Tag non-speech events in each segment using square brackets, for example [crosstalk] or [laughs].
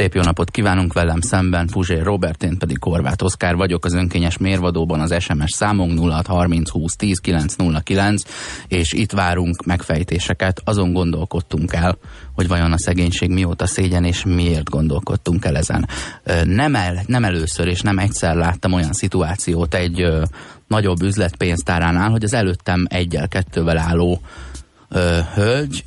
Szép jó napot kívánunk velem szemben, Puzsér Robert, én pedig Korvát Oszkár vagyok, az önkényes mérvadóban az SMS számunk 0630 20 10 909, és itt várunk megfejtéseket, azon gondolkodtunk el, hogy vajon a szegénység mióta szégyen, és miért gondolkodtunk el ezen. Nem, el, nem először és nem egyszer láttam olyan szituációt egy ö, nagyobb üzletpénztáránál, hogy az előttem egyel-kettővel álló ö, hölgy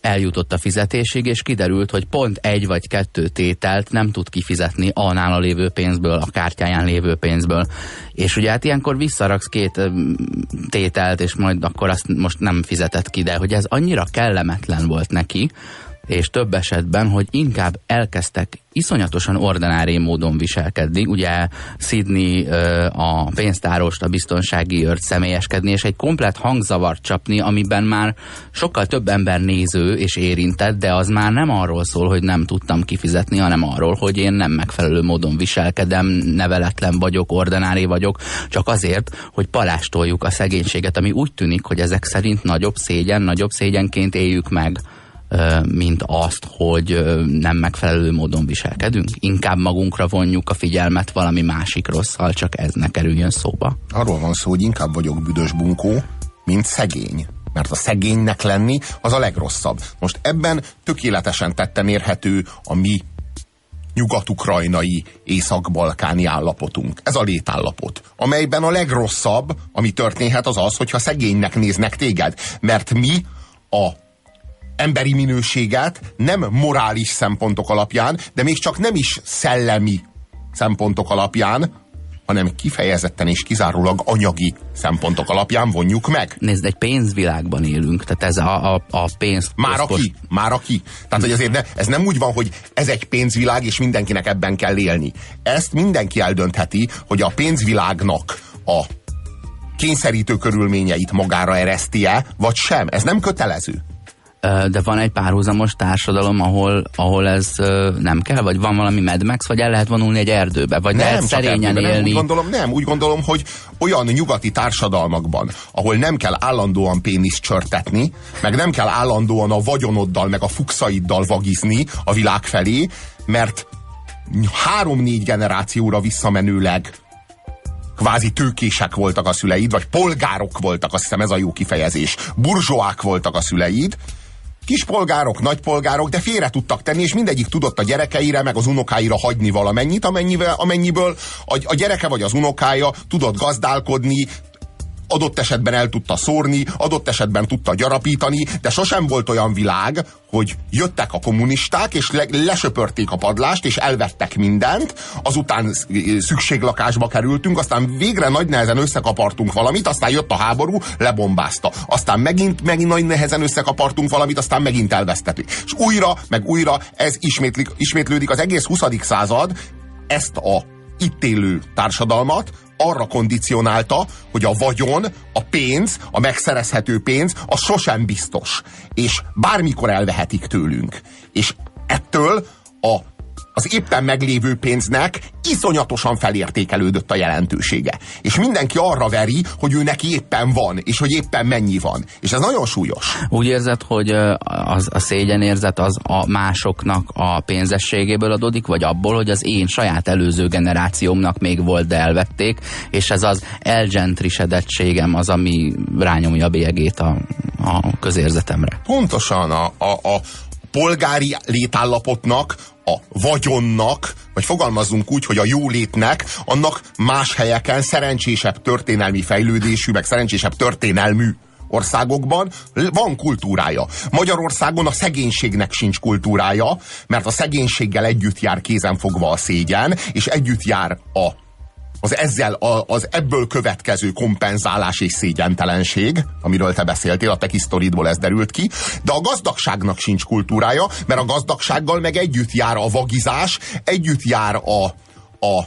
eljutott a fizetésig, és kiderült, hogy pont egy vagy kettő tételt nem tud kifizetni a nála lévő pénzből, a kártyáján lévő pénzből. És ugye hát ilyenkor visszaraksz két tételt, és majd akkor azt most nem fizetett ki, de hogy ez annyira kellemetlen volt neki, és több esetben, hogy inkább elkezdtek iszonyatosan ordinári módon viselkedni. Ugye Sydney a pénztárost, a biztonsági őrt személyeskedni, és egy komplet hangzavart csapni, amiben már sokkal több ember néző és érintett, de az már nem arról szól, hogy nem tudtam kifizetni, hanem arról, hogy én nem megfelelő módon viselkedem, neveletlen vagyok, ordinári vagyok, csak azért, hogy palástoljuk a szegénységet, ami úgy tűnik, hogy ezek szerint nagyobb szégyen, nagyobb szégyenként éljük meg mint azt, hogy nem megfelelő módon viselkedünk. Inkább magunkra vonjuk a figyelmet valami másik rosszal, csak ez ne kerüljön szóba. Arról van szó, hogy inkább vagyok büdös bunkó, mint szegény. Mert a szegénynek lenni az a legrosszabb. Most ebben tökéletesen tetten érhető a mi nyugat-ukrajnai, észak-balkáni állapotunk. Ez a létállapot, amelyben a legrosszabb, ami történhet, az az, hogyha szegénynek néznek téged. Mert mi a emberi minőséget nem morális szempontok alapján, de még csak nem is szellemi szempontok alapján, hanem kifejezetten és kizárólag anyagi szempontok alapján vonjuk meg. Nézd, egy pénzvilágban élünk, tehát ez a, a, a pénz... Már aki, már aki. Tehát, hogy azért ne, ez nem úgy van, hogy ez egy pénzvilág, és mindenkinek ebben kell élni. Ezt mindenki eldöntheti, hogy a pénzvilágnak a kényszerítő körülményeit magára ereszti-e, vagy sem. Ez nem kötelező de van egy párhuzamos társadalom, ahol, ahol ez nem kell, vagy van valami Mad Max, vagy el lehet vonulni egy erdőbe, vagy nem, lehet szerényen erdőbe, élni. Nem, úgy gondolom, nem, úgy gondolom, hogy olyan nyugati társadalmakban, ahol nem kell állandóan péniszt csörtetni, meg nem kell állandóan a vagyonoddal, meg a fuxaiddal vagizni a világ felé, mert három-négy generációra visszamenőleg kvázi tőkések voltak a szüleid, vagy polgárok voltak, azt hiszem ez a jó kifejezés. Burzsóák voltak a szüleid, kispolgárok, nagypolgárok, de félre tudtak tenni, és mindegyik tudott a gyerekeire, meg az unokáira hagyni valamennyit, amennyivel, amennyiből a, a gyereke vagy az unokája tudott gazdálkodni, adott esetben el tudta szórni, adott esetben tudta gyarapítani, de sosem volt olyan világ, hogy jöttek a kommunisták, és le, lesöpörték a padlást, és elvettek mindent, azután szükséglakásba kerültünk, aztán végre nagy nehezen összekapartunk valamit, aztán jött a háború, lebombázta. Aztán megint, megint nagy nehezen összekapartunk valamit, aztán megint elvesztettük. És újra, meg újra ez ismétlik, ismétlődik az egész 20. század, ezt a itt élő társadalmat arra kondicionálta, hogy a vagyon, a pénz, a megszerezhető pénz, az sosem biztos. És bármikor elvehetik tőlünk. És ettől a az éppen meglévő pénznek iszonyatosan felértékelődött a jelentősége. És mindenki arra veri, hogy ő neki éppen van, és hogy éppen mennyi van. És ez nagyon súlyos. Úgy érzed, hogy az, a szégyenérzet az a másoknak a pénzességéből adódik, vagy abból, hogy az én saját előző generációmnak még volt, de elvették, és ez az elgentrisedettségem az, ami rányomja a bélyegét a, a közérzetemre. Pontosan a, a, a polgári létállapotnak a vagyonnak, vagy fogalmazzunk úgy, hogy a jólétnek, annak más helyeken szerencsésebb történelmi fejlődésű, meg szerencsésebb történelmű országokban van kultúrája. Magyarországon a szegénységnek sincs kultúrája, mert a szegénységgel együtt jár kézenfogva a szégyen, és együtt jár a az ezzel, a, az ebből következő kompenzálás és szégyentelenség, amiről te beszéltél, a te sztoridból ez derült ki, de a gazdagságnak sincs kultúrája, mert a gazdagsággal meg együtt jár a vagizás, együtt jár a, a,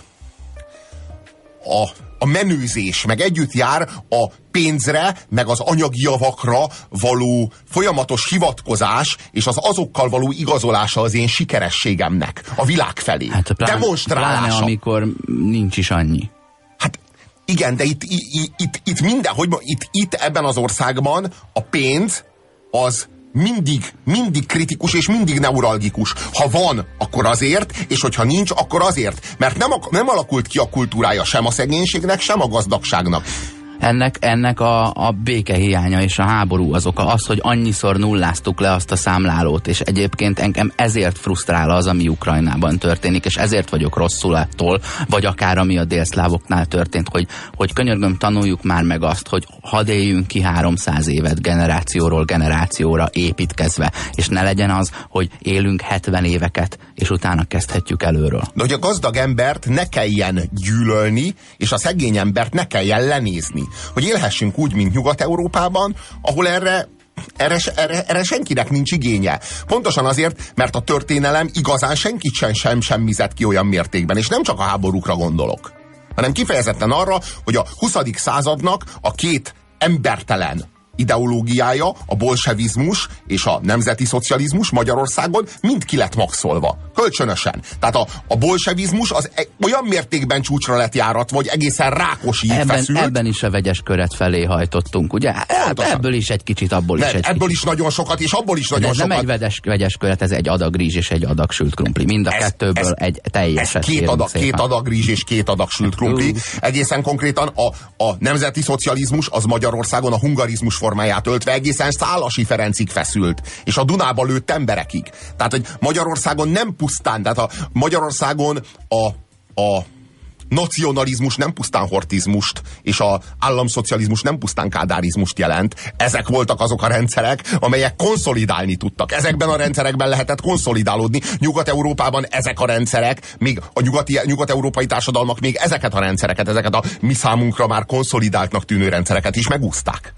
a a menőzés, meg együtt jár a pénzre, meg az anyagi javakra való folyamatos hivatkozás, és az azokkal való igazolása az én sikerességemnek a világ felé. Hát pláne, Demonstrálása. Pláne, amikor nincs is annyi. Hát igen, de itt, itt, itt, itt minden, hogy itt, itt ebben az országban a pénz az mindig, mindig kritikus és mindig neuralgikus. Ha van, akkor azért, és hogyha nincs, akkor azért. Mert nem, nem alakult ki a kultúrája sem a szegénységnek, sem a gazdagságnak ennek, ennek a, a béke hiánya és a háború az oka, az, hogy annyiszor nulláztuk le azt a számlálót, és egyébként engem ezért frusztrál az, ami Ukrajnában történik, és ezért vagyok rosszul attól, vagy akár ami a délszlávoknál történt, hogy, hogy könyörgöm tanuljuk már meg azt, hogy hadd éljünk ki 300 évet generációról generációra építkezve, és ne legyen az, hogy élünk 70 éveket, és utána kezdhetjük előről. De hogy a gazdag embert ne kelljen gyűlölni, és a szegény embert ne kelljen lenézni hogy élhessünk úgy, mint Nyugat-Európában, ahol erre erre, erre, erre senkinek nincs igénye. Pontosan azért, mert a történelem igazán senkit sem, sem semmizett ki olyan mértékben, és nem csak a háborúkra gondolok, hanem kifejezetten arra, hogy a 20. századnak a két embertelen ideológiája, a bolsevizmus és a nemzeti szocializmus Magyarországon mind ki lett maxolva. Kölcsönösen. Tehát a, a bolsevizmus az e, olyan mértékben csúcsra lett járat, vagy egészen rákos ebben, feszült. Ebben is a vegyes köret felé hajtottunk, ugye? Pontosan. Ebből is egy kicsit, abból is egy Ebből kicsit. is nagyon sokat, és abból is nagyon De sokat. nem egy vegyes, vegyes köret, ez egy adag rizs és egy adag sült krumpli. Mind a ez, kettőből ez, egy teljes. két adag, két adag rizs és két adag sült krumpli. Uh. Egészen konkrétan a, a nemzeti szocializmus az Magyarországon a hungarizmus formáját öltve egészen Szálasi Ferencig feszült, és a Dunába lőtt emberekig. Tehát, hogy Magyarországon nem pusztán, tehát a Magyarországon a, a nacionalizmus nem pusztán hortizmust, és a államszocializmus nem pusztán kádárizmust jelent. Ezek voltak azok a rendszerek, amelyek konszolidálni tudtak. Ezekben a rendszerekben lehetett konszolidálódni. Nyugat-Európában ezek a rendszerek, még a nyugati, nyugat-európai társadalmak még ezeket a rendszereket, ezeket a mi számunkra már konszolidáltnak tűnő rendszereket is megúzták.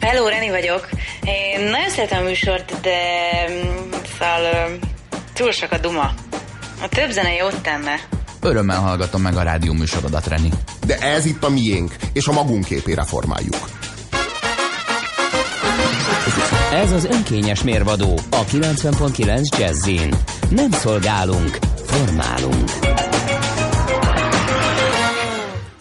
Hello, Reni vagyok. Én nagyon szeretem a műsort, de szóval túl sok a duma. A több zene jót tenne. Örömmel hallgatom meg a rádió műsorodat, Reni. De ez itt a miénk, és a magunk képére formáljuk. Ez az önkényes mérvadó a 90.9 Jazzin. Nem szolgálunk, formálunk.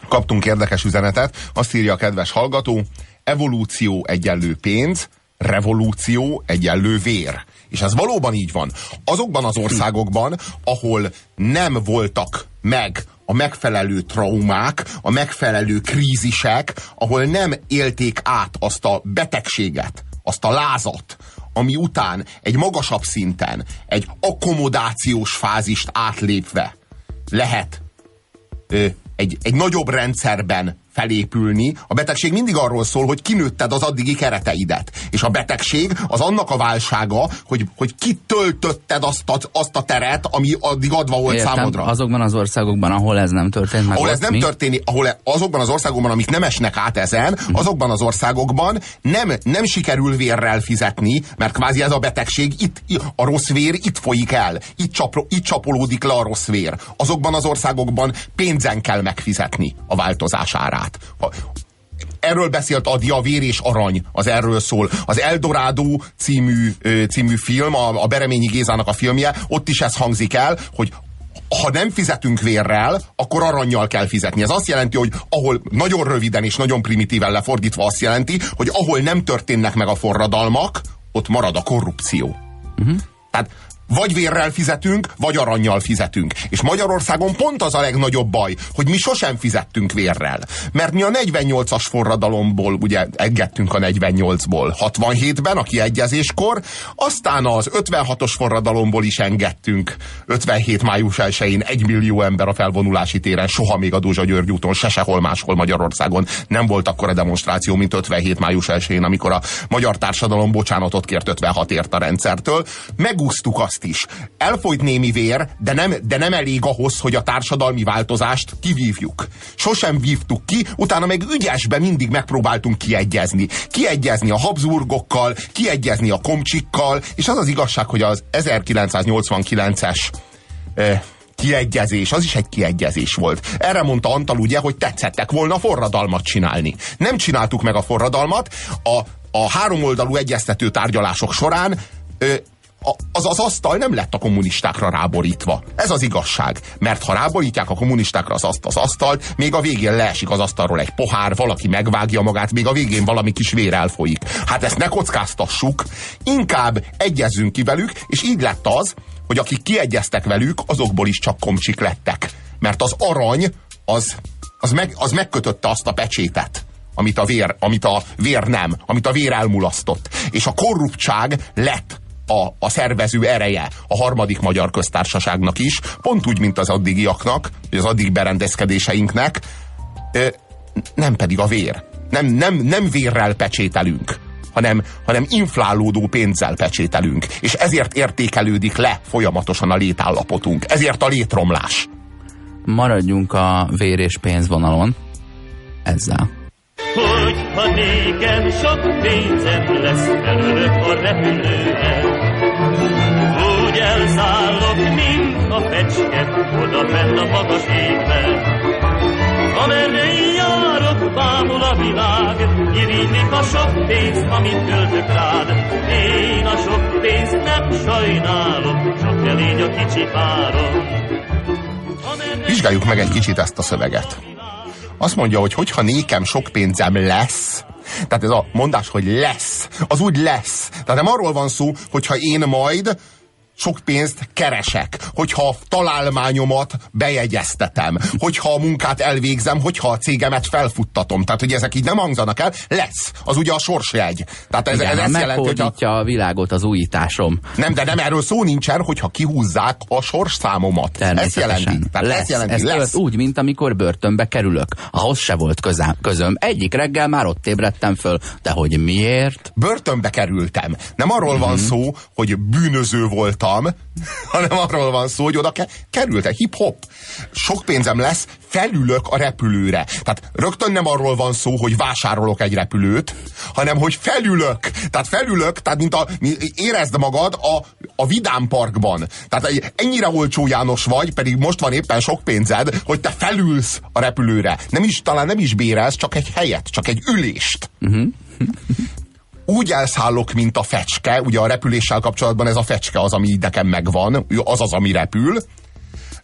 Kaptunk érdekes üzenetet, azt írja a kedves hallgató, evolúció egyenlő pénz, revolúció egyenlő vér. És ez valóban így van. Azokban az országokban, ahol nem voltak meg a megfelelő traumák, a megfelelő krízisek, ahol nem élték át azt a betegséget, azt a lázat, ami után egy magasabb szinten, egy akkomodációs fázist átlépve lehet ö, egy, egy nagyobb rendszerben felépülni. A betegség mindig arról szól, hogy kinőtted az addigi kereteidet. És a betegség az annak a válsága, hogy, hogy kitöltötted azt a, azt a teret, ami addig adva volt Értem, számodra. Azokban az országokban, ahol ez nem történt meg. Ahol ez nem mi? történik, ahol e- azokban az országokban, amik nem esnek át ezen, uh-huh. azokban az országokban nem, nem sikerül vérrel fizetni, mert kvázi ez a betegség, itt, a rossz vér itt folyik el. Itt, csapro, itt csapolódik le a rossz vér. Azokban az országokban pénzen kell megfizetni a változás árát át. Ha, erről beszélt a Vér és Arany, az erről szól. Az Eldorado című, című film, a, a Bereményi Gézának a filmje, ott is ez hangzik el, hogy ha nem fizetünk vérrel, akkor aranyjal kell fizetni. Ez azt jelenti, hogy ahol nagyon röviden és nagyon primitíven lefordítva azt jelenti, hogy ahol nem történnek meg a forradalmak, ott marad a korrupció. Uh-huh. Tehát vagy vérrel fizetünk, vagy aranyjal fizetünk. És Magyarországon pont az a legnagyobb baj, hogy mi sosem fizettünk vérrel. Mert mi a 48-as forradalomból ugye engedtünk a 48-ból 67-ben a kiegyezéskor, aztán az 56-os forradalomból is engedtünk 57 május 1-én 1 millió ember a felvonulási téren, soha még a Dózsa György úton, se sehol máshol Magyarországon nem volt akkor a demonstráció, mint 57 május 1-én, amikor a magyar társadalom bocsánatot kért 56 ért a rendszertől. Megúsztuk azt, azt is. Elfolyt némi vér, de nem, de nem elég ahhoz, hogy a társadalmi változást kivívjuk. Sosem vívtuk ki, utána meg ügyesbe mindig megpróbáltunk kiegyezni. Kiegyezni a Habsburgokkal, kiegyezni a komcsikkal, és az az igazság, hogy az 1989-es eh, kiegyezés, az is egy kiegyezés volt. Erre mondta Antal ugye, hogy tetszettek volna forradalmat csinálni. Nem csináltuk meg a forradalmat, a, a háromoldalú egyeztető tárgyalások során ö, az az asztal nem lett a kommunistákra ráborítva. Ez az igazság. Mert ha ráborítják a kommunistákra az, azt, az asztalt, még a végén leesik az asztalról egy pohár, valaki megvágja magát, még a végén valami kis vér elfolyik. Hát ezt ne kockáztassuk, inkább egyezzünk ki velük, és így lett az, hogy akik kiegyeztek velük, azokból is csak komcsik lettek. Mert az arany, az, az, meg, az megkötötte azt a pecsétet amit a vér, amit a vér nem, amit a vér elmulasztott. És a korruptság lett a, a szervező ereje a harmadik magyar köztársaságnak is, pont úgy, mint az addigiaknak, vagy az addig berendezkedéseinknek, nem pedig a vér. Nem, nem, nem vérrel pecsételünk, hanem, hanem inflálódó pénzzel pecsételünk. És ezért értékelődik le folyamatosan a létállapotunk. Ezért a létromlás. Maradjunk a vér és pénzvonalon ezzel. Hogyha nékem sok pénzem lesz, felülök a repülőre. Úgy elszállok, mint a fecske, oda fenn a magas égben. Amerre én járok, bámul a világ, irigylik a sok pénzt, amit költök rád. Én a sok pénzt nem sajnálom, csak elég a kicsi párom. Vizsgáljuk meg egy kicsit ezt a szöveget azt mondja, hogy hogyha nékem sok pénzem lesz, tehát ez a mondás, hogy lesz, az úgy lesz. Tehát nem arról van szó, hogyha én majd sok pénzt keresek, hogyha a találmányomat bejegyeztetem, hogyha a munkát elvégzem, hogyha a cégemet felfuttatom. Tehát, hogy ezek így nem hangzanak el, lesz. Az ugye a sorsjegy. Tehát ez, Igen, ez ezt jelenti, hogy a... a világot az újításom. Nem, de nem erről szó nincsen, hogyha kihúzzák a sorszámomat. Ez jelenti. Tehát lesz. Ez jelenti, ez lesz. úgy, mint amikor börtönbe kerülök. Ahhoz se volt közám, közöm. Egyik reggel már ott ébredtem föl. De hogy miért? Börtönbe kerültem. Nem arról mm -hmm. van mhm. szó, hogy bűnöző voltam, voltam, [laughs] hanem arról van szó, hogy oda ke került hip-hop. Sok pénzem lesz, felülök a repülőre. Tehát rögtön nem arról van szó, hogy vásárolok egy repülőt, hanem hogy felülök. Tehát felülök, tehát mint a, érezd magad a, a Vidám Parkban. Tehát ennyire olcsó János vagy, pedig most van éppen sok pénzed, hogy te felülsz a repülőre. Nem is, talán nem is bérelsz, csak egy helyet, csak egy ülést. Uh [laughs] -huh úgy elszállok, mint a fecske, ugye a repüléssel kapcsolatban ez a fecske az, ami nekem megvan, az az, ami repül.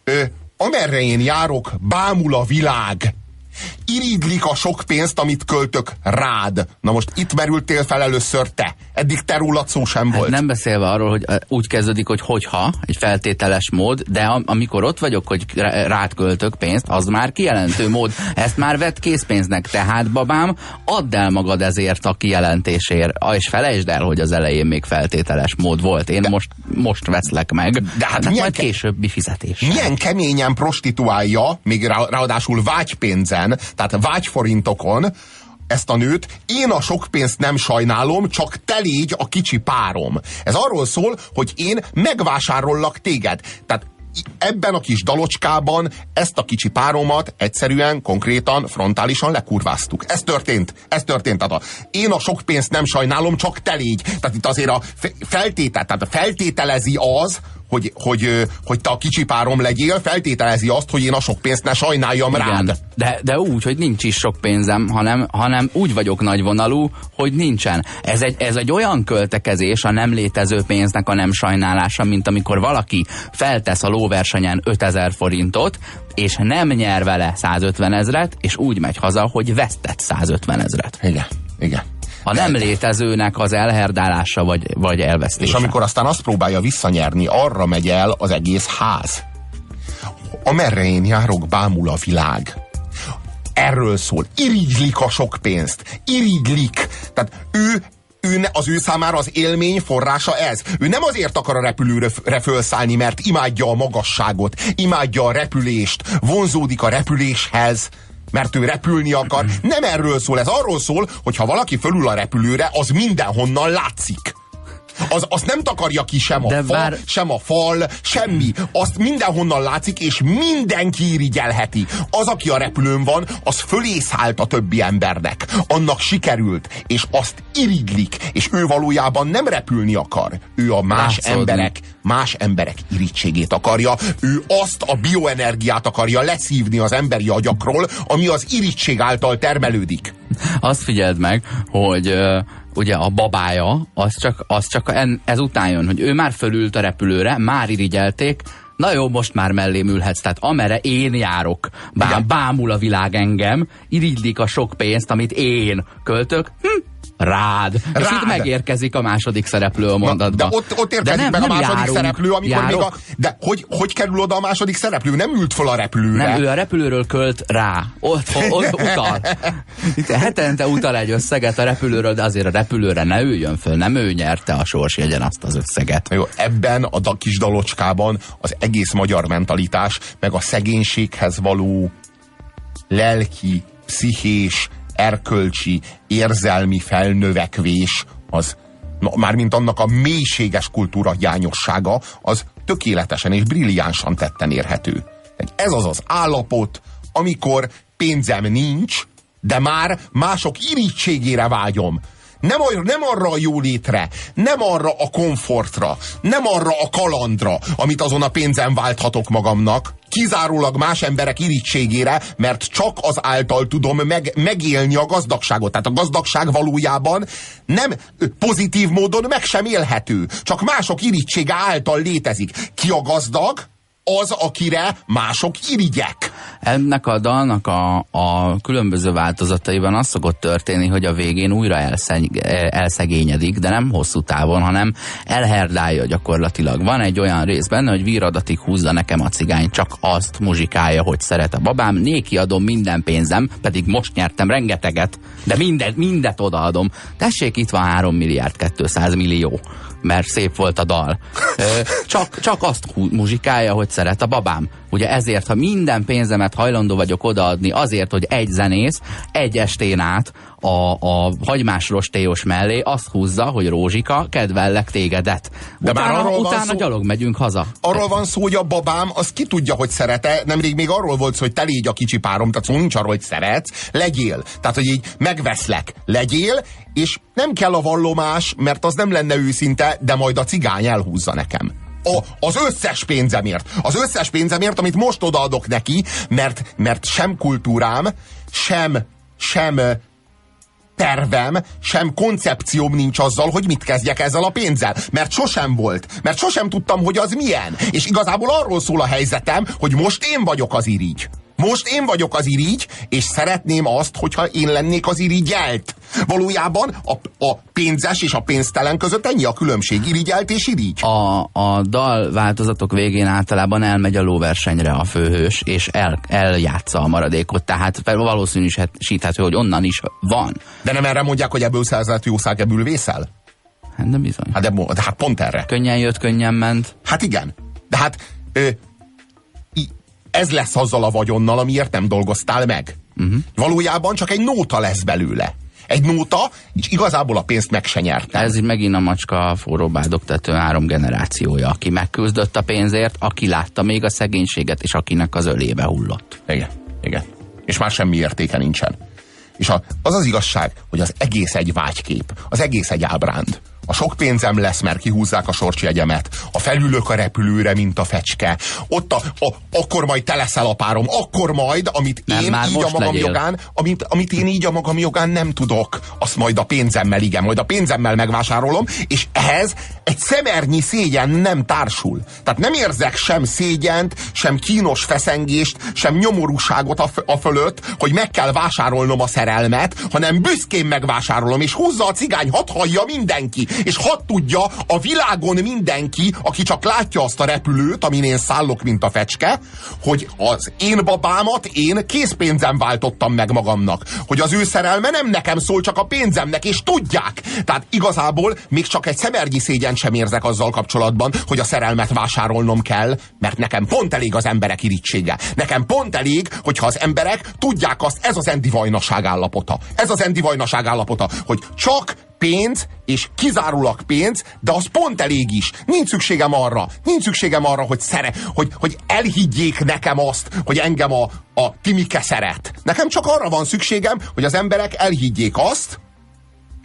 Ö, amerre én járok, bámul a világ irigylik a sok pénzt, amit költök rád. Na most itt merültél fel először te. Eddig te rólad szó sem hát volt. Hát nem beszélve arról, hogy úgy kezdődik, hogy hogyha, egy feltételes mód, de am amikor ott vagyok, hogy rád költök pénzt, az már kijelentő mód. Ezt már vett készpénznek, tehát babám, add el magad ezért a kijelentésért, és felejtsd el, hogy az elején még feltételes mód volt. Én de, most, most veszlek meg. De hát milyen majd későbbi fizetés. Milyen keményen prostituálja, még rá, ráadásul vágypénzen, tehát vágyforintokon ezt a nőt, én a sok pénzt nem sajnálom, csak te légy a kicsi párom. Ez arról szól, hogy én megvásárollak téged. Tehát ebben a kis dalocskában ezt a kicsi páromat egyszerűen, konkrétan, frontálisan lekurváztuk. Ez történt. Ez történt. Tehát a, én a sok pénzt nem sajnálom, csak te légy. Tehát itt azért a feltétel, tehát feltételezi az, hogy, hogy, hogy te a kicsi párom legyél, feltételezi azt, hogy én a sok pénzt ne sajnáljam Igen, rád. De, de úgy, hogy nincs is sok pénzem, hanem, hanem úgy vagyok nagyvonalú, hogy nincsen. Ez egy, ez egy olyan költekezés a nem létező pénznek a nem sajnálása, mint amikor valaki feltesz a lóversenyen 5000 forintot, és nem nyer vele 150 ezret, és úgy megy haza, hogy vesztett 150 ezret. Igen, igen a nem létezőnek az elherdálása vagy, vagy elvesztése. És amikor aztán azt próbálja visszanyerni, arra megy el az egész ház. Amerre én járok, bámul a világ. Erről szól. Irigylik a sok pénzt. Irigylik. Tehát ő ő, az ő számára az élmény forrása ez. Ő nem azért akar a repülőre fölszállni, mert imádja a magasságot, imádja a repülést, vonzódik a repüléshez, mert ő repülni akar. Nem erről szól, ez arról szól, hogy ha valaki fölül a repülőre, az mindenhonnan látszik. Az, azt nem takarja ki sem a De fa, bár... sem a fal, semmi. Azt mindenhonnan látszik, és mindenki irigyelheti. Az, aki a repülőn van, az fölé szállt a többi embernek. Annak sikerült, és azt irigylik, és ő valójában nem repülni akar. Ő a más Látszódni. emberek, más emberek irítségét akarja. Ő azt a bioenergiát akarja leszívni az emberi agyakról, ami az irítség által termelődik. Azt figyeld meg, hogy ugye a babája, az csak, az csak en, ez után jön, hogy ő már fölült a repülőre, már irigyelték, na jó, most már mellém ülhetsz, tehát amere én járok, bám, bámul a világ engem, irigylik a sok pénzt, amit én költök, hm, rád. rád. És itt megérkezik a második szereplő a mondatba. De ott, ott érkezik nem, meg nem a második járunk, szereplő, amikor járok. még a... De hogy, hogy kerül oda a második szereplő? Nem ült fel a repülőre. Nem, ő a repülőről költ rá. Ott, ott utal. Itt hetente utal egy összeget a repülőről, de azért a repülőre ne üljön föl. Nem ő nyerte a sorsjegyen azt az összeget. Jó, ebben a kis dalocskában az egész magyar mentalitás, meg a szegénységhez való lelki, pszichés, erkölcsi, érzelmi felnövekvés, az mármint annak a mélységes kultúra hiányossága, az tökéletesen és brilliánsan tetten érhető. Ez az az állapot, amikor pénzem nincs, de már mások irítségére vágyom. Nem, nem arra a jólétre, nem arra a komfortra, nem arra a kalandra, amit azon a pénzen válthatok magamnak, kizárólag más emberek irítségére, mert csak az által tudom meg, megélni a gazdagságot. Tehát a gazdagság valójában nem pozitív módon meg sem élhető, csak mások irítsége által létezik. Ki a gazdag? Az, akire mások irigyek. Ennek a dalnak a, a különböző változataiban az szokott történni, hogy a végén újra elszeg, elszegényedik, de nem hosszú távon, hanem elherdálja gyakorlatilag. Van egy olyan rész benne, hogy viradatig húzza nekem a cigány, csak azt muzsikálja, hogy szeret a babám, néki adom minden pénzem, pedig most nyertem rengeteget, de mindet, mindet odaadom. Tessék, itt van 3 milliárd 200 millió mert szép volt a dal. Csak, csak azt muzsikálja, hogy szeret a babám. Ugye ezért, ha minden pénzemet hajlandó vagyok odaadni azért, hogy egy zenész egy estén át a, a hagymás rostélyos mellé azt húzza, hogy Rózsika, kedvellek tégedet. De utána, már arról utána szó, gyalog megyünk haza. Arról van szó, hogy a babám az ki tudja, hogy szerete. Nemrég még arról volt szó, hogy te légy a kicsi párom, tehát szó nincs arról, hogy szeretsz, legyél. Tehát, hogy így megveszlek, legyél, és nem kell a vallomás, mert az nem lenne őszinte, de majd a cigány elhúzza nekem a, az összes pénzemért. Az összes pénzemért, amit most odaadok neki, mert, mert sem kultúrám, sem, sem tervem, sem koncepcióm nincs azzal, hogy mit kezdjek ezzel a pénzzel. Mert sosem volt. Mert sosem tudtam, hogy az milyen. És igazából arról szól a helyzetem, hogy most én vagyok az irigy. Most én vagyok az irigy, és szeretném azt, hogyha én lennék az irigyelt. Valójában a, a pénzes és a pénztelen között ennyi a különbség, irigyelt és irigy. A, a dal változatok végén általában elmegy a lóversenyre a főhős, és el, eljátsza a maradékot, tehát valószínűsíthető, hogy onnan is van. De nem erre mondják, hogy ebből szerzett jószág ebből vészel? Hát de bizony. Hát, de, de hát pont erre. Könnyen jött, könnyen ment. Hát igen. De hát ö, ez lesz azzal a vagyonnal, amiért nem dolgoztál meg. Uh-huh. Valójában csak egy nóta lesz belőle. Egy nóta, és igazából a pénzt meg se nyertem. Ez megint a macska forró bádogtető három generációja, aki megküzdött a pénzért, aki látta még a szegénységet, és akinek az ölébe hullott. Igen, igen. És már semmi értéke nincsen. És a, az az igazság, hogy az egész egy vágykép, az egész egy ábránd a sok pénzem lesz, mert kihúzzák a sorcsjegyemet, a felülök a repülőre, mint a fecske, ott a, a, akkor majd te leszel a párom, akkor majd, amit nem, én így a magam legyél. jogán, amit, amit én így a magam jogán nem tudok, azt majd a pénzemmel, igen, majd a pénzemmel megvásárolom, és ehhez egy szemernyi szégyen nem társul. Tehát nem érzek sem szégyent, sem kínos feszengést, sem nyomorúságot a, a fölött, hogy meg kell vásárolnom a szerelmet, hanem büszkén megvásárolom, és húzza a cigány, hadd hallja mindenki, és hadd tudja a világon mindenki, aki csak látja azt a repülőt, amin én szállok, mint a fecske, hogy az én babámat én készpénzem váltottam meg magamnak. Hogy az ő szerelme nem nekem szól, csak a pénzemnek, és tudják. Tehát igazából még csak egy szemernyi szégyen sem érzek azzal kapcsolatban, hogy a szerelmet vásárolnom kell, mert nekem pont elég az emberek irítsége. Nekem pont elég, hogyha az emberek tudják azt, ez az endivajnaság állapota. Ez az endivajnaság állapota, hogy csak pénz, és kizárólag pénz, de az pont elég is. Nincs szükségem arra, nincs szükségem arra, hogy, szere, hogy, hogy elhiggyék nekem azt, hogy engem a, a Timike szeret. Nekem csak arra van szükségem, hogy az emberek elhiggyék azt,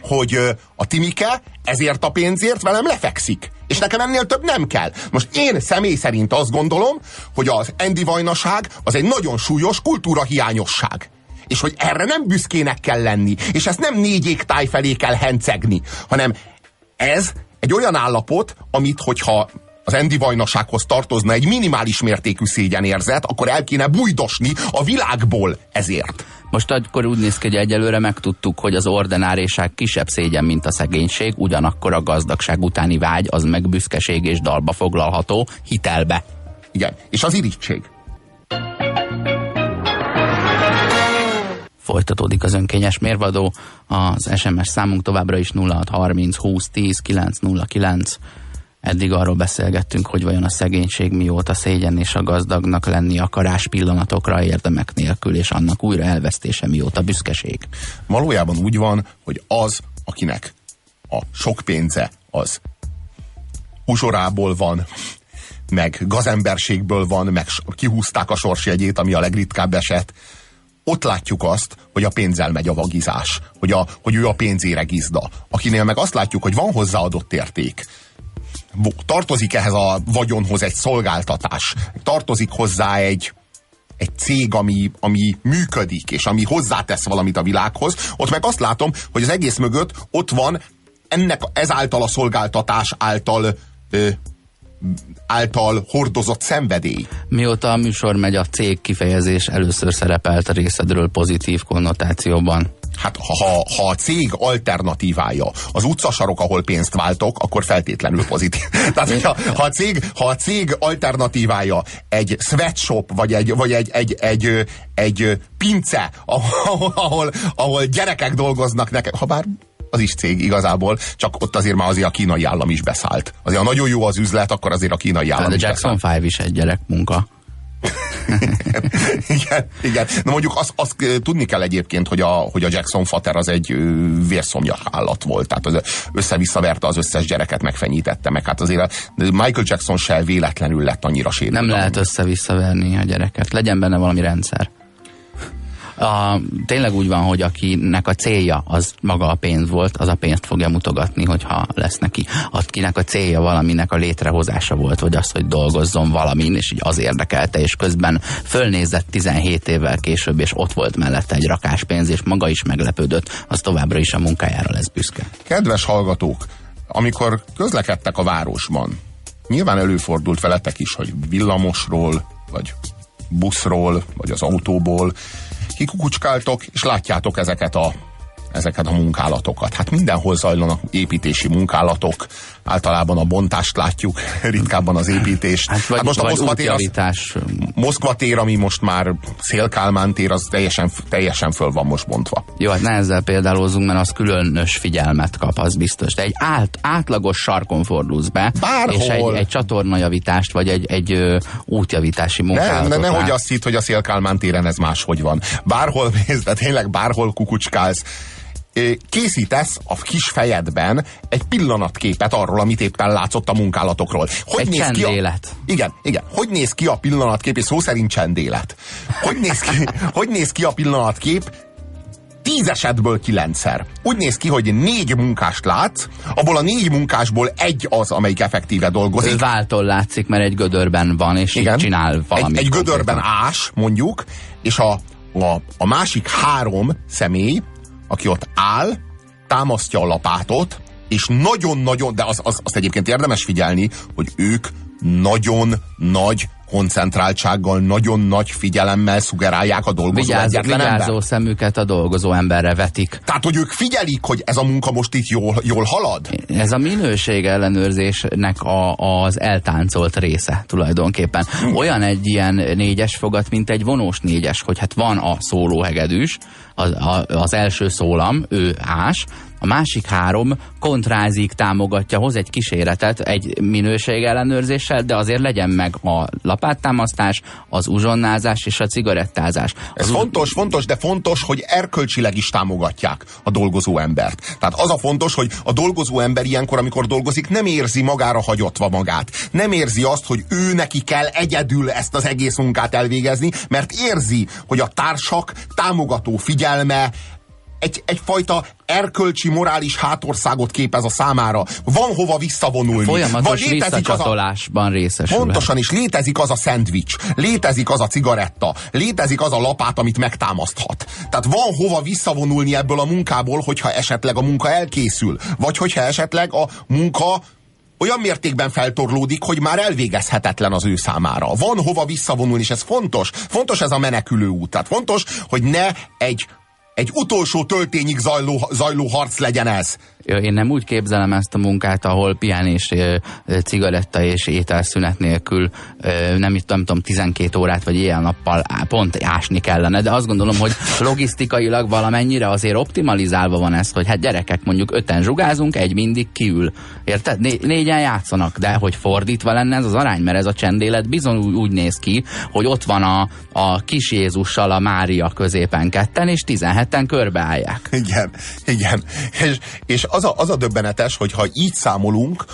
hogy a Timike ezért a pénzért velem lefekszik. És nekem ennél több nem kell. Most én személy szerint azt gondolom, hogy az endivajnaság az egy nagyon súlyos kultúra hiányosság. És hogy erre nem büszkének kell lenni, és ezt nem négy égtáj felé kell hencegni, hanem ez egy olyan állapot, amit hogyha az Endi vajnasághoz tartozna egy minimális mértékű szégyenérzet, akkor el kéne bújdosni a világból ezért. Most akkor úgy néz ki, hogy egyelőre megtudtuk, hogy az ordináriság kisebb szégyen, mint a szegénység, ugyanakkor a gazdagság utáni vágy az meg büszkeség és dalba foglalható hitelbe. Igen, és az irítség. Folytatódik az önkényes mérvadó, az SMS számunk továbbra is 0630 20 10 909. Eddig arról beszélgettünk, hogy vajon a szegénység mióta szégyen és a gazdagnak lenni akarás pillanatokra érdemek nélkül, és annak újra elvesztése mióta büszkeség. Valójában úgy van, hogy az, akinek a sok pénze, az uzsorából van, meg gazemberségből van, meg kihúzták a sorsjegyét, ami a legritkább eset, ott látjuk azt, hogy a pénzzel megy a vagizás, hogy, a, hogy ő a pénzére gizda. Akinél meg azt látjuk, hogy van hozzáadott érték, tartozik ehhez a vagyonhoz egy szolgáltatás, tartozik hozzá egy, egy cég, ami, ami működik, és ami hozzátesz valamit a világhoz, ott meg azt látom, hogy az egész mögött ott van ennek ezáltal a szolgáltatás által ö, által hordozott szenvedély. Mióta a műsor megy, a cég kifejezés először szerepelt a részedről pozitív konnotációban. Hát ha, ha a cég alternatívája az utcasarok, ahol pénzt váltok, akkor feltétlenül pozitív. [laughs] Tehát, hogyha, ha, a cég, ha a cég alternatívája egy sweatshop, vagy egy, vagy egy, egy, egy, egy pince, ahol, ahol, ahol gyerekek dolgoznak nekek, ha bár az is cég igazából, csak ott azért már azért a kínai állam is beszállt. Azért ha nagyon jó az üzlet, akkor azért a kínai állam De is Jackson beszállt. 5 is egy gyerek munka. [laughs] igen, igen. Na mondjuk azt, azt tudni kell egyébként, hogy a, hogy a Jackson Fater az egy ö, vérszomja állat volt. Tehát az össze-visszaverte az összes gyereket, megfenyítette meg. Hát azért Michael Jackson se véletlenül lett annyira sérült. Nem lehet össze-visszaverni a gyereket. Legyen benne valami rendszer. A, tényleg úgy van, hogy akinek a célja az maga a pénz volt, az a pénzt fogja mutogatni, hogyha lesz neki. Akinek a célja valaminek a létrehozása volt, vagy az, hogy dolgozzon valamin, és így az érdekelte, és közben fölnézett 17 évvel később, és ott volt mellette egy rakás pénz, és maga is meglepődött, az továbbra is a munkájára lesz büszke. Kedves hallgatók, amikor közlekedtek a városban, nyilván előfordult veletek is, hogy villamosról, vagy buszról, vagy az autóból kikukucskáltok, és látjátok ezeket a ezeket a munkálatokat. Hát mindenhol zajlanak építési munkálatok, általában a bontást látjuk, [laughs] ritkábban az építést. Hát, vagy, hát most a Moszkva tér, az. Moszkva tér, ami most már Szélkálmán tér, az teljesen, teljesen föl van most bontva. Jó, hát ne ezzel példálózunk, mert az különös figyelmet kap, az biztos. De egy át, átlagos sarkon fordulsz be, Bárhol. és egy, egy csatornajavítást, vagy egy, egy ö, útjavítási Ne, munkálatot ne, nehogy lát- azt hitt, hogy a Szélkálmán téren ez máshogy van. Bárhol [laughs] mész, de tényleg bárhol kukucskálsz, készítesz a kis fejedben egy pillanatképet arról, amit éppen látszott a munkálatokról. Hogy Egy néz ki a... csendélet. Igen, igen. Hogy néz ki a pillanatkép, és szó szerint csendélet. Hogy néz ki, [laughs] hogy néz ki a pillanatkép tíz esetből kilencszer. Úgy néz ki, hogy négy munkást látsz, abból a négy munkásból egy az, amelyik effektíve dolgozik. Váltól látszik, mert egy gödörben van, és így csinál valamit. Egy, egy gödörben ás, mondjuk, és a, a, a másik három személy, aki ott áll, támasztja a lapátot, és nagyon-nagyon, de az, az, azt egyébként érdemes figyelni, hogy ők nagyon nagy koncentráltsággal, nagyon nagy figyelemmel szugerálják a dolgozó egyetlen vigyázó ember. szemüket a dolgozó emberre vetik. Tehát, hogy ők figyelik, hogy ez a munka most itt jól, jól halad? Ez a minőség ellenőrzésnek a, az eltáncolt része tulajdonképpen. Olyan egy ilyen négyes fogat, mint egy vonós négyes, hogy hát van a szólóhegedűs, az, a, az első szólam, ő ás, a másik három kontrázik, támogatja, hoz egy kíséretet egy minőség ellenőrzéssel, de azért legyen meg a lapáttámasztás, az uzsonnázás és a cigarettázás. Ez Az fontos, fontos, de fontos, hogy erkölcsileg is támogatják a dolgozó embert. Tehát az a fontos, hogy a dolgozó ember ilyenkor, amikor dolgozik, nem érzi magára hagyotva magát. Nem érzi azt, hogy ő neki kell egyedül ezt az egész munkát elvégezni, mert érzi, hogy a társak támogató figyelme egy, egyfajta erkölcsi, morális hátországot képez a számára. Van hova visszavonulni. Folyamatos Van, visszacsatolásban részesül. Pontosan, és létezik az a szendvics, létezik az a cigaretta, létezik az a lapát, amit megtámaszthat. Tehát van hova visszavonulni ebből a munkából, hogyha esetleg a munka elkészül, vagy hogyha esetleg a munka olyan mértékben feltorlódik, hogy már elvégezhetetlen az ő számára. Van hova visszavonulni, és ez fontos. Fontos ez a menekülő út. Tehát fontos, hogy ne egy egy utolsó töltényig zajló, zajló harc legyen ez. Én nem úgy képzelem ezt a munkát, ahol pihenés, cigaretta és ételszünet nélkül nem, itt, nem tudom, 12 órát vagy éjjel-nappal pont ásni kellene, de azt gondolom, hogy logisztikailag valamennyire azért optimalizálva van ez, hogy hát gyerekek mondjuk öten zsugázunk, egy mindig kiül. Érted? Né négyen játszanak, de hogy fordítva lenne ez az arány, mert ez a csendélet bizony úgy, úgy néz ki, hogy ott van a, a kis Jézussal a Mária középen ketten, és 17-en körbeállják. Igen, igen. És, és az a, az a döbbenetes, hogy ha így számolunk,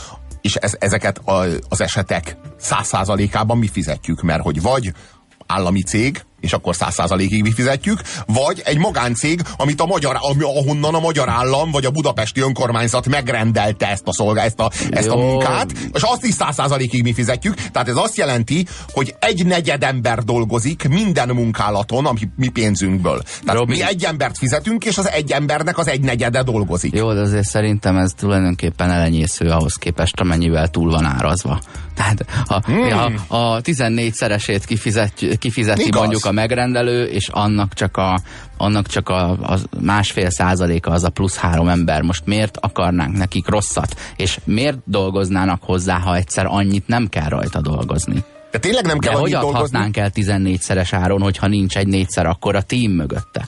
és ez, ezeket a, az esetek száz százalékában mi fizetjük, mert hogy vagy állami cég, és akkor száz százalékig mi fizetjük, vagy egy magáncég, amit a magyar, ami, ahonnan a magyar állam, vagy a budapesti önkormányzat megrendelte ezt a szolgá, ezt a, ezt a munkát, és azt is száz százalékig mi fizetjük. Tehát ez azt jelenti, hogy egy negyed ember dolgozik minden munkálaton, ami mi pénzünkből. Tehát Robi. mi egy embert fizetünk, és az egy embernek az egy negyede dolgozik. Jó, de azért szerintem ez tulajdonképpen elenyésző ahhoz képest, amennyivel túl van árazva. Tehát ha, hmm. ha a 14-szeresét kifizet, kifizeti Igaz. mondjuk a megrendelő, és annak csak a, annak csak a, a másfél százaléka az a plusz három ember. Most miért akarnánk nekik rosszat? És miért dolgoznának hozzá, ha egyszer annyit nem kell rajta dolgozni? De tényleg nem kell De hogy adhatnánk el 14-szeres áron, hogyha nincs egy négyszer akkor a tím mögötte?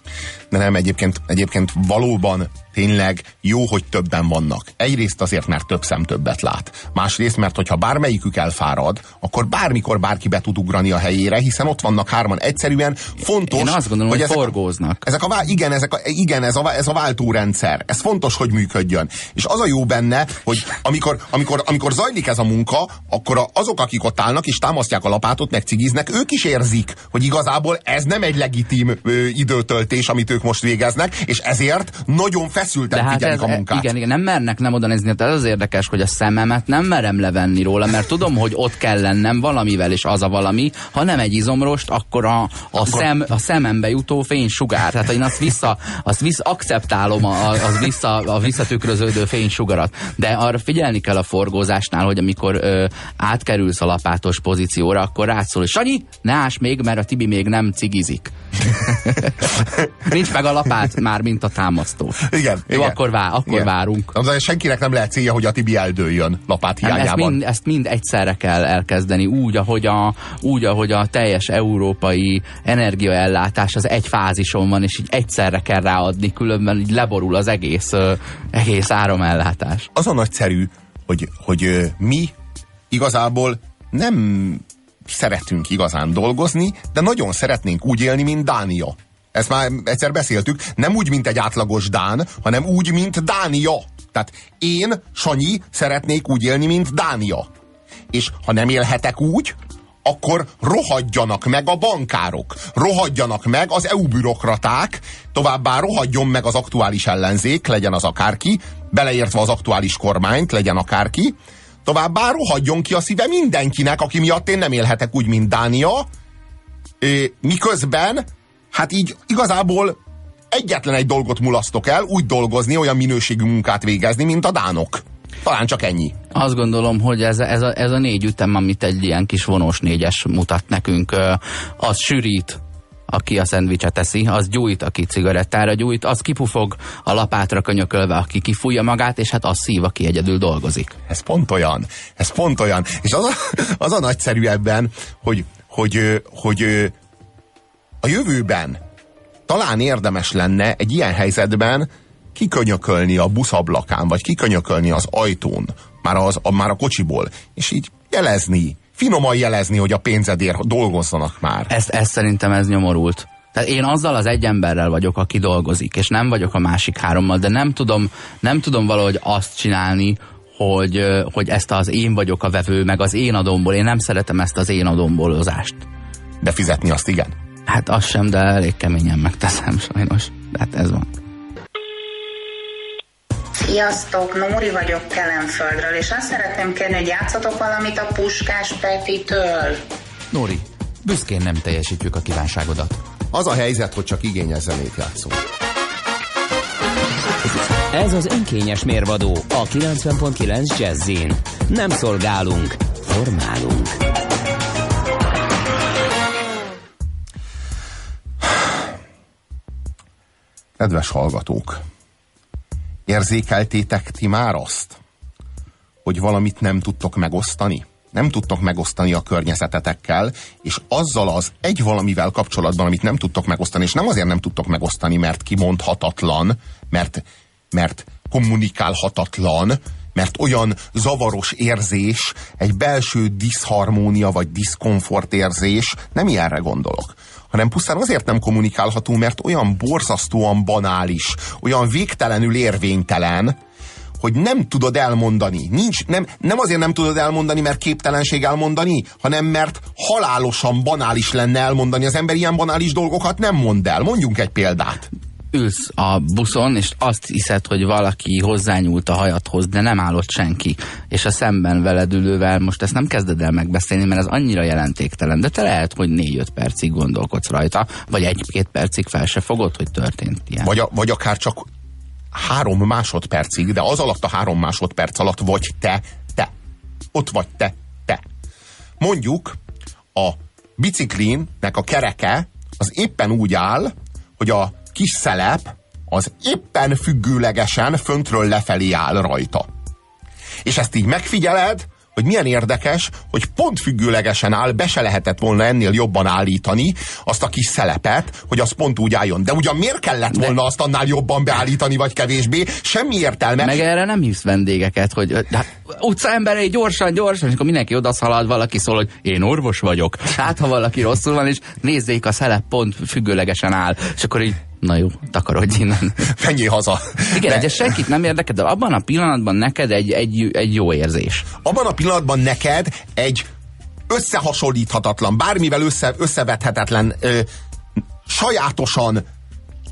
Nem, egyébként, egyébként valóban tényleg jó, hogy többen vannak. Egyrészt azért, mert több szem többet lát. Másrészt, mert hogyha bármelyikük elfárad, akkor bármikor bárki be tud ugrani a helyére, hiszen ott vannak hárman. Egyszerűen fontos, Én azt gondolom, hogy, hogy ezek forgóznak. Ezek a, igen, ezek a, igen ez, a, ez a váltórendszer. Ez fontos, hogy működjön. És az a jó benne, hogy amikor, amikor, amikor zajlik ez a munka, akkor azok, akik ott állnak és támasztják a lapátot, meg cigiznek, ők is érzik, hogy igazából ez nem egy legitim ö, időtöltés, amit ők most végeznek, és ezért nagyon feszül feszülten hát figyelik ez, a munkát. Igen, igen, nem mernek nem oda nézni. Tehát ez az érdekes, hogy a szememet nem merem levenni róla, mert tudom, hogy ott kell lennem valamivel, és az a valami. Ha nem egy izomrost, akkor a, a, akkor... Szem, a szemembe jutó fénysugár. Tehát én azt vissza, azt vissza akceptálom a, az vissza, a visszatükröződő fénysugarat. De arra figyelni kell a forgózásnál, hogy amikor ö, átkerülsz a lapátos pozícióra, akkor rátszól, hogy Sanyi, ne ás még, mert a Tibi még nem cigizik. [laughs] Nincs meg a lapát [laughs] már, mint a támasztó. Igen. Jó, igen, akkor, vár, akkor igen. várunk. De senkinek nem lehet célja, hogy a Tibi eldőljön lapát hiányában. ezt, mind, ezt mind egyszerre kell elkezdeni, úgy ahogy, a, úgy, ahogy a teljes európai energiaellátás az egy fázison van, és így egyszerre kell ráadni, különben így leborul az egész, egész áramellátás. Az a nagyszerű, hogy, hogy mi igazából nem szeretünk igazán dolgozni, de nagyon szeretnénk úgy élni, mint Dánia. Ezt már egyszer beszéltük, nem úgy, mint egy átlagos Dán, hanem úgy, mint Dánia. Tehát én, Sanyi, szeretnék úgy élni, mint Dánia. És ha nem élhetek úgy, akkor rohadjanak meg a bankárok, rohadjanak meg az EU bürokraták, továbbá rohadjon meg az aktuális ellenzék, legyen az akárki, beleértve az aktuális kormányt, legyen akárki, továbbá rohadjon ki a szíve mindenkinek, aki miatt én nem élhetek úgy, mint Dánia, miközben hát így igazából egyetlen egy dolgot mulasztok el, úgy dolgozni, olyan minőségű munkát végezni, mint a dánok. Talán csak ennyi. Azt gondolom, hogy ez, ez, a, ez a négy ütem, amit egy ilyen kis vonós négyes mutat nekünk, az sűrít, aki a szendvicset teszi, az gyújt, aki cigarettára gyújt, az kipufog a lapátra könyökölve, aki kifújja magát, és hát az szív, aki egyedül dolgozik. Ez pont olyan. Ez pont olyan. És az a, az a nagyszerű ebben, hogy, hogy, hogy, hogy a jövőben talán érdemes lenne egy ilyen helyzetben kikönyökölni a buszablakán, vagy kikönyökölni az ajtón, már, az, a, már a kocsiból, és így jelezni, finoman jelezni, hogy a pénzedért dolgozzanak már. Ezt, ezt szerintem ez nyomorult. Tehát én azzal az egy emberrel vagyok, aki dolgozik, és nem vagyok a másik hárommal, de nem tudom, nem tudom valahogy azt csinálni, hogy, hogy ezt az én vagyok a vevő, meg az én adomból. Én nem szeretem ezt az én adombolozást. De fizetni azt igen. Hát az sem, de elég keményen megteszem sajnos. De hát ez van. Sziasztok, Nóri vagyok Kelenföldről, és azt szeretném kérni, hogy játszatok valamit a Puskás Petitől. Nóri, büszkén nem teljesítjük a kívánságodat. Az a helyzet, hogy csak igényes zenét játszunk. Ez az önkényes mérvadó a 90.9 Jazzin. Nem szolgálunk, formálunk. Kedves hallgatók, érzékeltétek ti már azt, hogy valamit nem tudtok megosztani? Nem tudtok megosztani a környezetetekkel, és azzal az egy valamivel kapcsolatban, amit nem tudtok megosztani, és nem azért nem tudtok megosztani, mert kimondhatatlan, mert, mert kommunikálhatatlan, mert olyan zavaros érzés, egy belső diszharmónia vagy diszkomfort érzés, nem ilyenre gondolok hanem pusztán azért nem kommunikálható, mert olyan borzasztóan banális, olyan végtelenül érvénytelen, hogy nem tudod elmondani. Nincs, nem, nem azért nem tudod elmondani, mert képtelenség elmondani, hanem mert halálosan banális lenne elmondani. Az ember ilyen banális dolgokat nem mond el. Mondjunk egy példát ülsz a buszon, és azt hiszed, hogy valaki hozzányúlt a hajathoz, de nem állott senki. És a szemben veled ülővel most ezt nem kezded el megbeszélni, mert ez annyira jelentéktelen. De te lehet, hogy négy-öt percig gondolkodsz rajta, vagy egy-két percig fel se fogod, hogy történt ilyen. Vagy, a, vagy akár csak három másodpercig, de az alatt a három másodperc alatt vagy te, te. Ott vagy te, te. Mondjuk a biciklinnek a kereke az éppen úgy áll, hogy a kis szelep az éppen függőlegesen föntről lefelé áll rajta. És ezt így megfigyeled, hogy milyen érdekes, hogy pont függőlegesen áll, be se lehetett volna ennél jobban állítani azt a kis szelepet, hogy az pont úgy álljon. De ugyan miért kellett volna azt annál jobban beállítani, vagy kevésbé? Semmi értelme. Meg erre nem hívsz vendégeket, hogy hát, utcaemberei gyorsan, gyorsan, és akkor mindenki odaszalad, valaki szól, hogy én orvos vagyok. Hát, ha valaki rosszul van, és nézzék, a szelep pont függőlegesen áll. És akkor így na jó, takarodj innen. [laughs] Menjél haza. Igen, de... senkit nem érdekel, de abban a pillanatban neked egy, egy, egy jó érzés. Abban a pillanatban neked egy összehasonlíthatatlan, bármivel össze, összevethetetlen, ö, sajátosan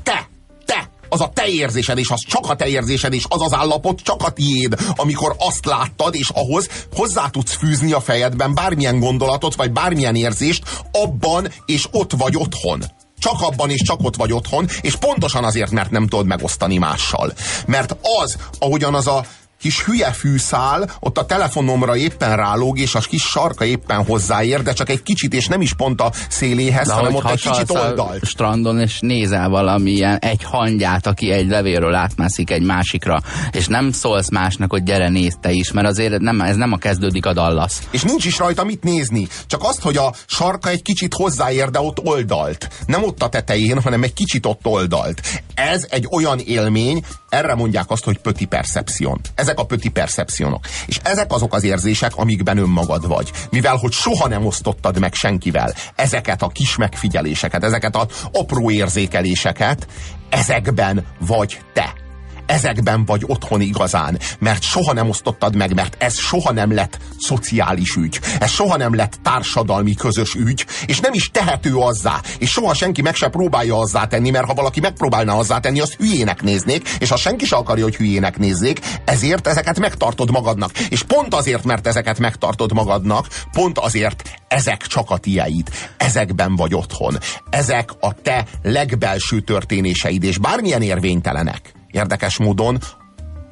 te, te, az a te érzésed, és az csak a te érzésed, és az az állapot csak a tiéd, amikor azt láttad, és ahhoz hozzá tudsz fűzni a fejedben bármilyen gondolatot, vagy bármilyen érzést, abban és ott vagy otthon csak abban és csak ott vagy otthon, és pontosan azért, mert nem tudod megosztani mással. Mert az, ahogyan az a kis hülye fűszál, ott a telefonomra éppen rálóg, és a kis sarka éppen hozzáér, de csak egy kicsit, és nem is pont a széléhez, de hanem ott egy kicsit oldalt. strandon, és nézel valamilyen egy hangyát, aki egy levélről átmászik egy másikra, és nem szólsz másnak, hogy gyere nézd te is, mert azért nem, ez nem a kezdődik a Dallas. És nincs is rajta mit nézni, csak azt, hogy a sarka egy kicsit hozzáér, de ott oldalt. Nem ott a tetején, hanem egy kicsit ott oldalt. Ez egy olyan élmény, erre mondják azt, hogy pöti percepción. Ezek a pöti percepcionok. És ezek azok az érzések, amikben önmagad vagy. Mivel, hogy soha nem osztottad meg senkivel ezeket a kis megfigyeléseket, ezeket az apró érzékeléseket, ezekben vagy te ezekben vagy otthon igazán, mert soha nem osztottad meg, mert ez soha nem lett szociális ügy, ez soha nem lett társadalmi közös ügy, és nem is tehető azzá, és soha senki meg se próbálja azzá tenni, mert ha valaki megpróbálna azzá tenni, azt hülyének néznék, és ha senki se akarja, hogy hülyének nézzék, ezért ezeket megtartod magadnak. És pont azért, mert ezeket megtartod magadnak, pont azért ezek csak a tieid. Ezekben vagy otthon. Ezek a te legbelső történéseid, és bármilyen érvénytelenek érdekes módon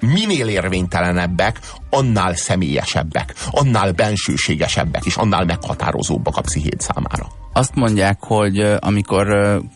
minél érvénytelenebbek, annál személyesebbek, annál bensőségesebbek, és annál meghatározóbbak a pszichéd számára. Azt mondják, hogy amikor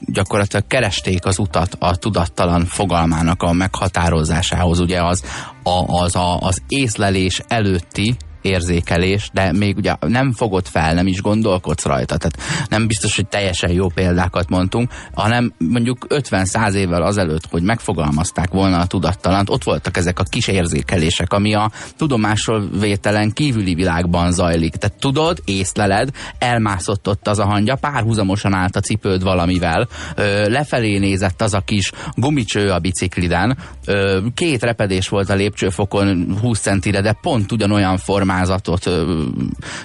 gyakorlatilag keresték az utat a tudattalan fogalmának a meghatározásához, ugye az, a, az, a, az észlelés előtti érzékelés, de még ugye nem fogod fel, nem is gondolkodsz rajta. Tehát nem biztos, hogy teljesen jó példákat mondtunk, hanem mondjuk 50-100 évvel azelőtt, hogy megfogalmazták volna a tudattalant, ott voltak ezek a kis érzékelések, ami a tudomásról vételen kívüli világban zajlik. Tehát tudod, észleled, elmászott ott az a hangya, párhuzamosan állt a cipőd valamivel, ö, lefelé nézett az a kis gumicső a bicikliden, ö, két repedés volt a lépcsőfokon 20 centire, de pont ugyanolyan formában formázatot ö,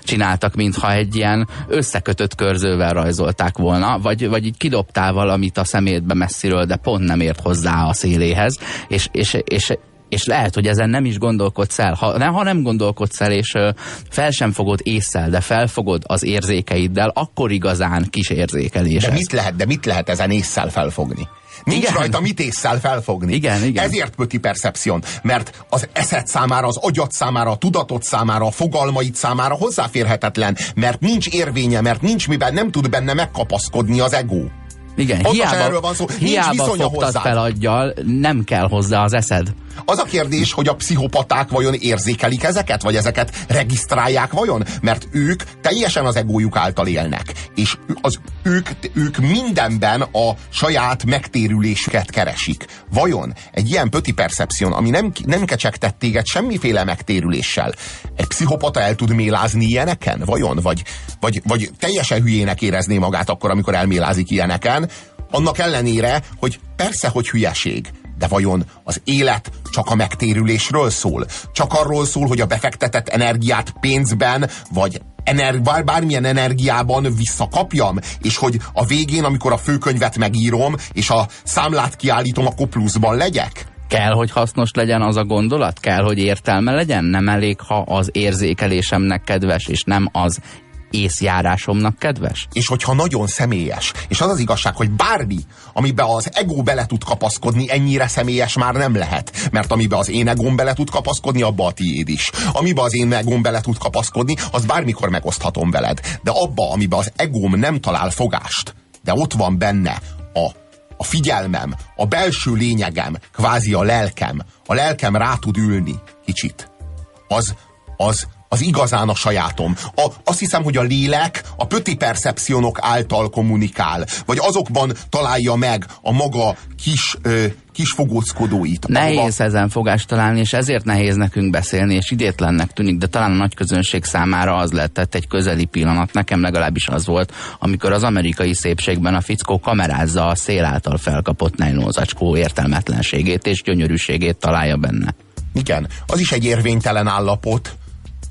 csináltak, mintha egy ilyen összekötött körzővel rajzolták volna, vagy, vagy így kidobtál valamit a szemétbe messziről, de pont nem ért hozzá a széléhez, és, és, és és lehet, hogy ezen nem is gondolkodsz el. Ha, ne, ha nem gondolkodsz el, és fel sem fogod észszel, de felfogod az érzékeiddel, akkor igazán kis érzékelés De ez. mit lehet, de mit lehet ezen észszel felfogni? Nincs Igen. rajta mit észszel felfogni. Igen, igen. Ezért pöti percepción, mert az eszed számára, az agyad számára, a tudatod számára, a fogalmaid számára hozzáférhetetlen, mert nincs érvénye, mert nincs miben, nem tud benne megkapaszkodni az ego. Igen, Pontosan hiába, erről van szó. Nincs hiába fogtad hozzád. fel aggyal, nem kell hozzá az eszed. Az a kérdés, hogy a pszichopaták vajon érzékelik ezeket, vagy ezeket regisztrálják vajon? Mert ők teljesen az egójuk által élnek. És az, ők, ők mindenben a saját megtérülésüket keresik. Vajon egy ilyen pöti percepción, ami nem, nem kecsegtett téged semmiféle megtérüléssel, egy pszichopata el tud mélázni ilyeneken? Vajon? Vagy, vagy, vagy teljesen hülyének érezné magát akkor, amikor elmélázik ilyeneken, annak ellenére, hogy persze, hogy hülyeség, de vajon az élet csak a megtérülésről szól? Csak arról szól, hogy a befektetett energiát pénzben, vagy ener- bár, bármilyen energiában visszakapjam, és hogy a végén, amikor a főkönyvet megírom, és a számlát kiállítom, akkor pluszban legyek? Kell, hogy hasznos legyen az a gondolat? Kell, hogy értelme legyen? Nem elég, ha az érzékelésemnek kedves, és nem az észjárásomnak kedves? és hogyha nagyon személyes. És az az igazság, hogy bármi, amiben az ego bele tud kapaszkodni, ennyire személyes már nem lehet. Mert amiben az én egóm bele tud kapaszkodni, abba a tiéd is. Amiben az én egóm bele tud kapaszkodni, az bármikor megoszthatom veled. De abba, amiben az egóm nem talál fogást, de ott van benne a a figyelmem, a belső lényegem, kvázi a lelkem, a lelkem rá tud ülni kicsit. Az, az, az igazán a sajátom. A, azt hiszem, hogy a lélek a pöti percepcionok által kommunikál, vagy azokban találja meg a maga kis, ö, kis fogóckodóit. Nehéz ahova- ezen fogást találni, és ezért nehéz nekünk beszélni, és idétlennek tűnik, de talán a nagy közönség számára az lett egy közeli pillanat, nekem legalábbis az volt, amikor az amerikai szépségben a fickó kamerázza a szél által felkapott nejlózacskó értelmetlenségét és gyönyörűségét találja benne. Igen, az is egy érvénytelen állapot,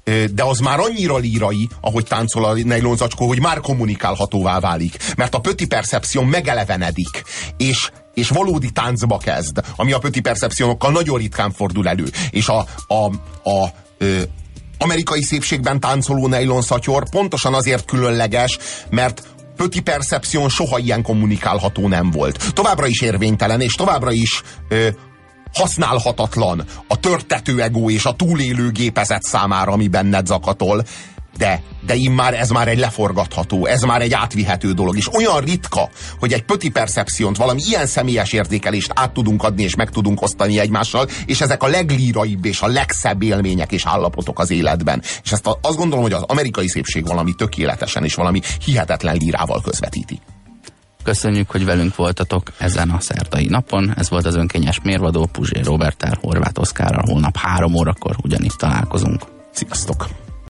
de az már annyira lírai, ahogy táncol a nejlonzacskó, hogy már kommunikálhatóvá válik. Mert a pöti percepción megelevenedik, és és valódi táncba kezd, ami a pöti percepcionokkal nagyon ritkán fordul elő. És a, a, a ö, amerikai szépségben táncoló nejlon pontosan azért különleges, mert pöti percepción soha ilyen kommunikálható nem volt. Továbbra is érvénytelen, és továbbra is ö, használhatatlan a törtető ego és a túlélő gépezet számára, ami benned zakatol, de, de immár ez már egy leforgatható, ez már egy átvihető dolog, és olyan ritka, hogy egy pöti percepciónt, valami ilyen személyes érzékelést át tudunk adni és meg tudunk osztani egymással, és ezek a leglíraibb és a legszebb élmények és állapotok az életben. És ezt a, azt gondolom, hogy az amerikai szépség valami tökéletesen és valami hihetetlen lírával közvetíti. Köszönjük, hogy velünk voltatok ezen a szerdai napon. Ez volt az önkényes mérvadó Puzsé Robertel, Horváth Oszkárral. Holnap három órakor ugyanitt találkozunk. Sziasztok!